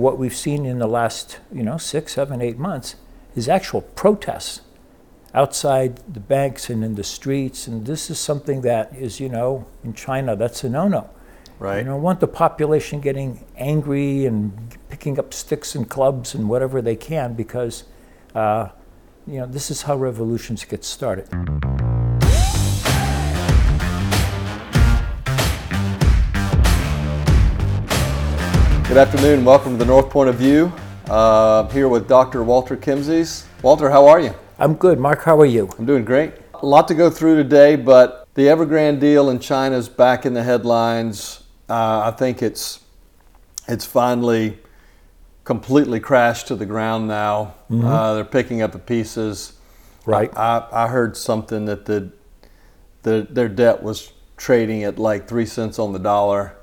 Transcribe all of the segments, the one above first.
what we've seen in the last, you know, six, seven, eight months is actual protests outside the banks and in the streets. And this is something that is, you know, in China, that's a no-no. Right. You don't want the population getting angry and picking up sticks and clubs and whatever they can because, uh, you know, this is how revolutions get started. Good afternoon. Welcome to the North Point of View. Uh, I'm here with Dr. Walter Kemmsies. Walter, how are you? I'm good. Mark, how are you? I'm doing great. A lot to go through today, but the Evergrande deal in China is back in the headlines. Uh, I think it's it's finally completely crashed to the ground now. Uh, they're picking up the pieces. Right. I, I heard something that the, the their debt was trading at like three cents on the dollar,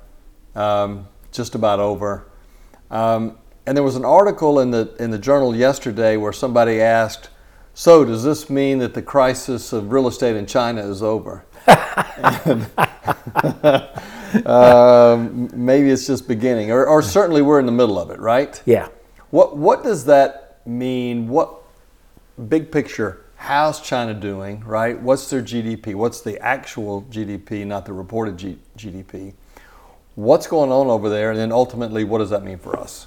um, just about over. Um, and there was an article in the in the journal yesterday where somebody asked, "So does this mean that the crisis of real estate in China is over?" And, um, maybe it's just beginning, or, or certainly we're in the middle of it, right? Yeah. What what does that mean? What big picture? How's China doing? Right? What's their GDP? What's the actual GDP, not the reported G- GDP? What's going on over there? And then ultimately, what does that mean for us?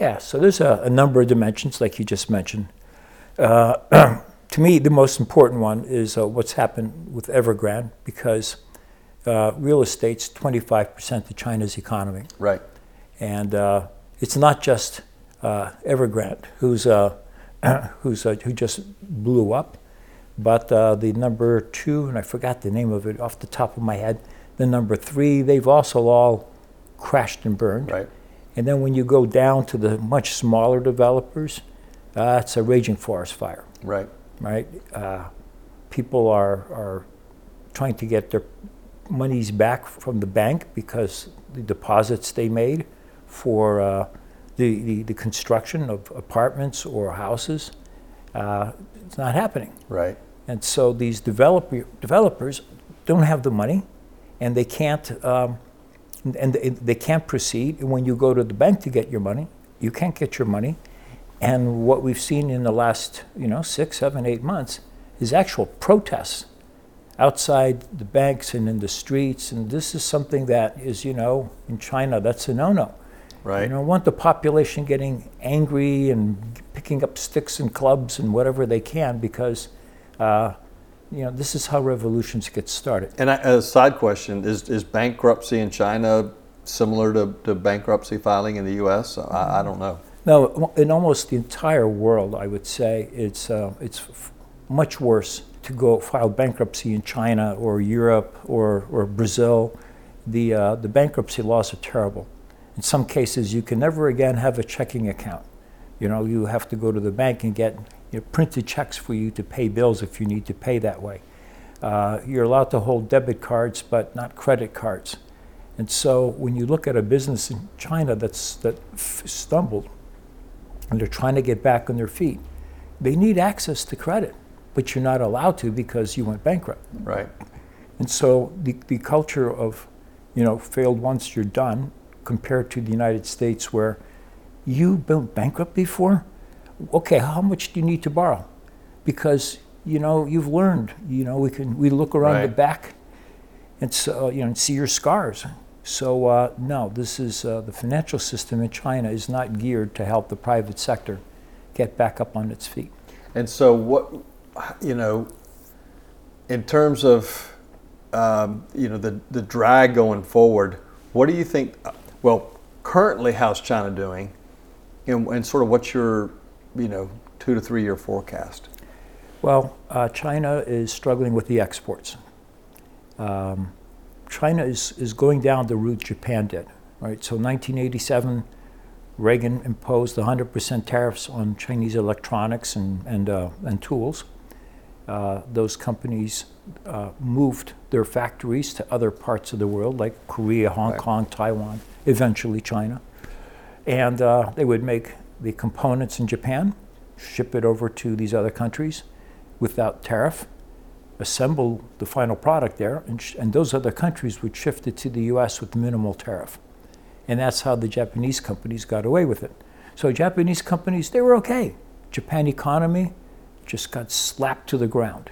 Yeah, so there's a, a number of dimensions, like you just mentioned. Uh, to me, the most important one is uh, what's happened with Evergrande, because uh, real estate's 25% of China's economy. Right. And uh, it's not just uh, Evergrande, who's, uh, who's, uh, who just blew up, but uh, the number two, and I forgot the name of it off the top of my head, the number three, they've also all crashed and burned. Right. And then when you go down to the much smaller developers, uh, it's a raging forest fire, Right. right? Uh, people are, are trying to get their monies back from the bank because the deposits they made for uh, the, the, the construction of apartments or houses, uh, it's not happening. Right. And so these developer, developers don't have the money, and they can't, um, and they, can't proceed. And when you go to the bank to get your money, you can't get your money. And what we've seen in the last, you know, six, seven, eight months is actual protests outside the banks and in the streets. And this is something that is, you know, in China, that's a no-no. Right. You don't want the population getting angry and picking up sticks and clubs and whatever they can because, uh, you know, this is how revolutions get started. And I, a side question is: Is bankruptcy in China similar to, to bankruptcy filing in the U.S.? I, I don't know. No, in almost the entire world, I would say it's uh, it's f- much worse to go file bankruptcy in China or Europe or, or Brazil. The uh, the bankruptcy laws are terrible. In some cases, you can never again have a checking account. You know, you have to go to the bank and get you know, printed checks for you to pay bills if you need to pay that way. Uh, you're allowed to hold debit cards, but not credit cards. And so, when you look at a business in China that's that f- stumbled, and they're trying to get back on their feet, they need access to credit, but you're not allowed to because you went bankrupt. Right. And so the, the culture of, you know, failed once you're done, compared to the United States where you've been bankrupt before, okay, how much do you need to borrow? Because, you know, you've learned, you know, we can, we look around the back and so, you know, and see your scars. So, uh, no, this is, uh, the financial system in China is not geared to help the private sector get back up on its feet. And so, what you know, in terms of um, you know the the drag going forward, what do you think? Well, currently, how's China doing, and, and sort of what's your you know two to three year forecast? Well, uh, China is struggling with the exports. Um, China is, is going down the route Japan did, right? So 1987, Reagan imposed 100% tariffs on Chinese electronics and, and, uh, and tools. Uh, those companies uh, moved their factories to other parts of the world, like Korea, Hong Right. Kong, Taiwan, eventually China. And uh, they would make the components in Japan, ship it over to these other countries without tariff, assemble the final product there, and, sh- and those other countries would shift it to the US with minimal tariff. And that's how the Japanese companies got away with it. So Japanese companies, they were okay. Japan economy just got slapped to the ground.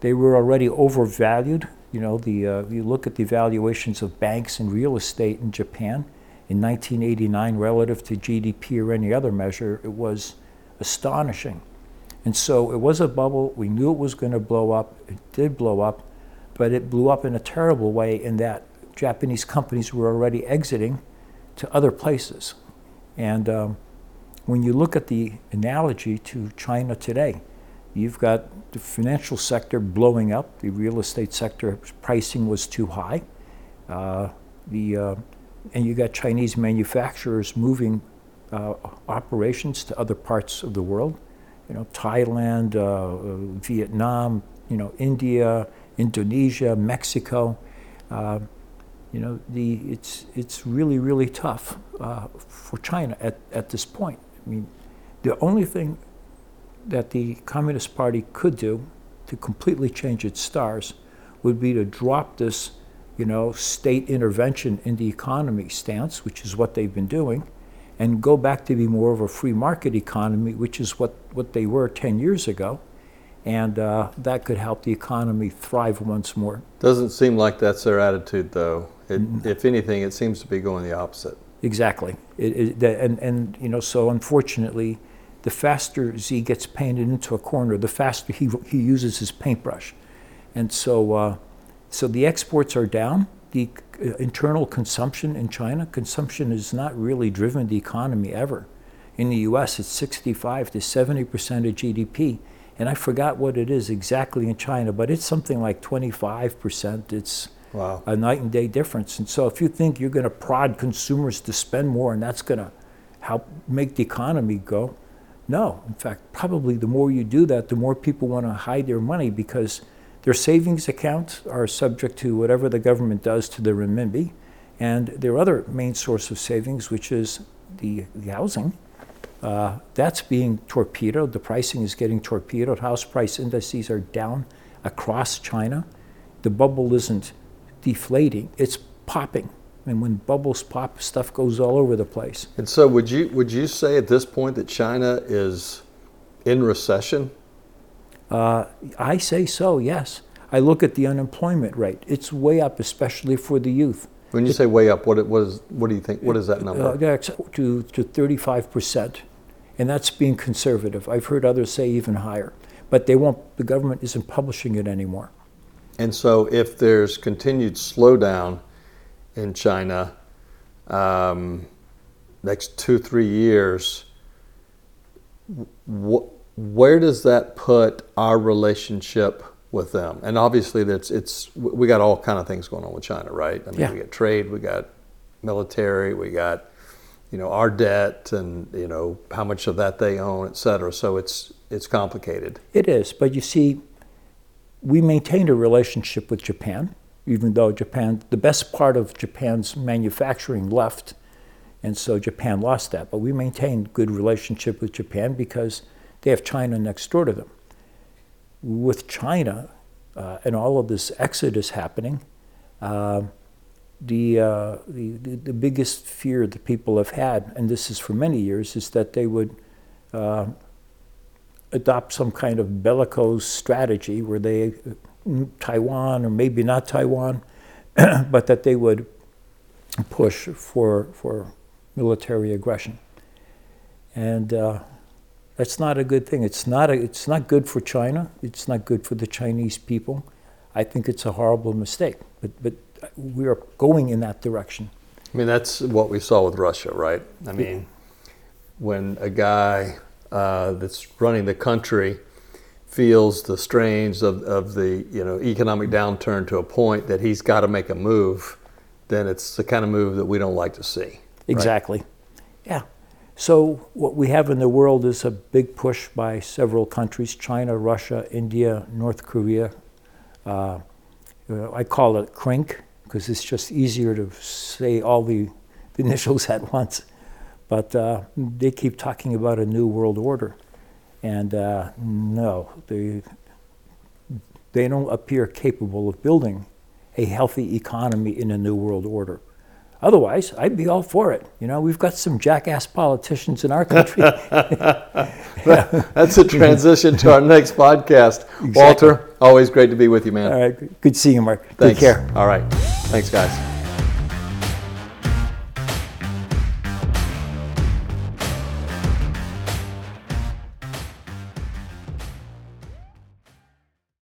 They were already overvalued. You know, the uh, you look at the valuations of banks and real estate in Japan in 1989 relative to GDP or any other measure, it was astonishing. And so it was a bubble. We knew it was going to blow up. It did blow up, but it blew up in a terrible way in that Japanese companies were already exiting to other places. And um, when you look at the analogy to China today, you've got the financial sector blowing up. The real estate sector pricing was too high. Uh, the uh, and you got Chinese manufacturers moving uh, operations to other parts of the world you know, Thailand, uh, Vietnam, you know, India, Indonesia, Mexico. Uh, you know, the, it's, it's really, really tough uh, for China at, at this point. I mean, the only thing that the Communist Party could do to completely change its stars would be to drop this, you know, state intervention in the economy stance, which is what they've been doing, and go back to be more of a free market economy, which is what, what they were 10 years ago. And uh, that could help the economy thrive once more. Doesn't seem like that's their attitude, though. It, if anything, it seems to be going the opposite. Exactly. It, it, and, and, you know, so unfortunately, the faster Xi gets painted into a corner, the faster he, he uses his paintbrush. And so, uh, so the exports are down. The uh, internal consumption in China, consumption has not really driven the economy ever. In the US, it's 65 to 70% of GDP. And I forgot what it is exactly in China, but it's something like 25%. It's wow. a night and day difference. And so if you think you're going to prod consumers to spend more and that's going to help make the economy go, no. In fact, probably the more you do that, the more people want to hide their money because their savings accounts are subject to whatever the government does to the renminbi, and their other main source of savings, which is the, the housing, uh, that's being torpedoed. The pricing is getting torpedoed. House price indices are down across China. The bubble isn't deflating; it's popping. And when bubbles pop, stuff goes all over the place. And so, would you would you say at this point that China is in recession? Uh, I say so, yes. I look at the unemployment rate. It's way up, especially for the youth. When you it, say way up, what, it, what, is, what do you think? What is that number? Uh, to, to 35%. And that's being conservative. I've heard others say even higher. But they won't, the government isn't publishing it anymore. And so if there's continued slowdown in China, um, next two, three years, what, where does that put our relationship with them? And obviously, that's it's we got all kind of things going on with China, right? I mean, yeah. we got trade, we got military, we got you know our debt, and you know how much of that they own, et cetera. So it's it's complicated. It is, but you see, we maintained a relationship with Japan, even though Japan, the best part of Japan's manufacturing left, and so Japan lost that. But we maintained good relationship with Japan because they have China next door to them. With China uh, and all of this exodus happening, uh, the, uh, the, the, biggest fear that people have had, and this is for many years, is that they would uh, adopt some kind of bellicose strategy where they, Taiwan or maybe not Taiwan, but that they would push for, for military aggression. And uh, that's not a good thing. It's not, a, it's not good for China. It's not good for the Chinese people. I think it's a horrible mistake. But, but we are going in that direction. I mean, that's what we saw with Russia, right? I mean, when a guy uh, that's running the country feels the strains of, of the you know economic downturn to a point that he's got to make a move, then it's the kind of move that we don't like to see. Exactly. Right? Yeah. So, what we have in the world is a big push by several countries China, Russia, India, North Korea. Uh, I call it CRINK because it's just easier to say all the, the initials at once. But uh, they keep talking about a new world order. And uh, no, they, they don't appear capable of building a healthy economy in a new world order. Otherwise, I'd be all for it. You know, we've got some jackass politicians in our country. That's a transition to our next podcast. Walter, always great to be with you, man. all right, good seeing you, Mark. Thanks. Take care. All right. Thanks, guys.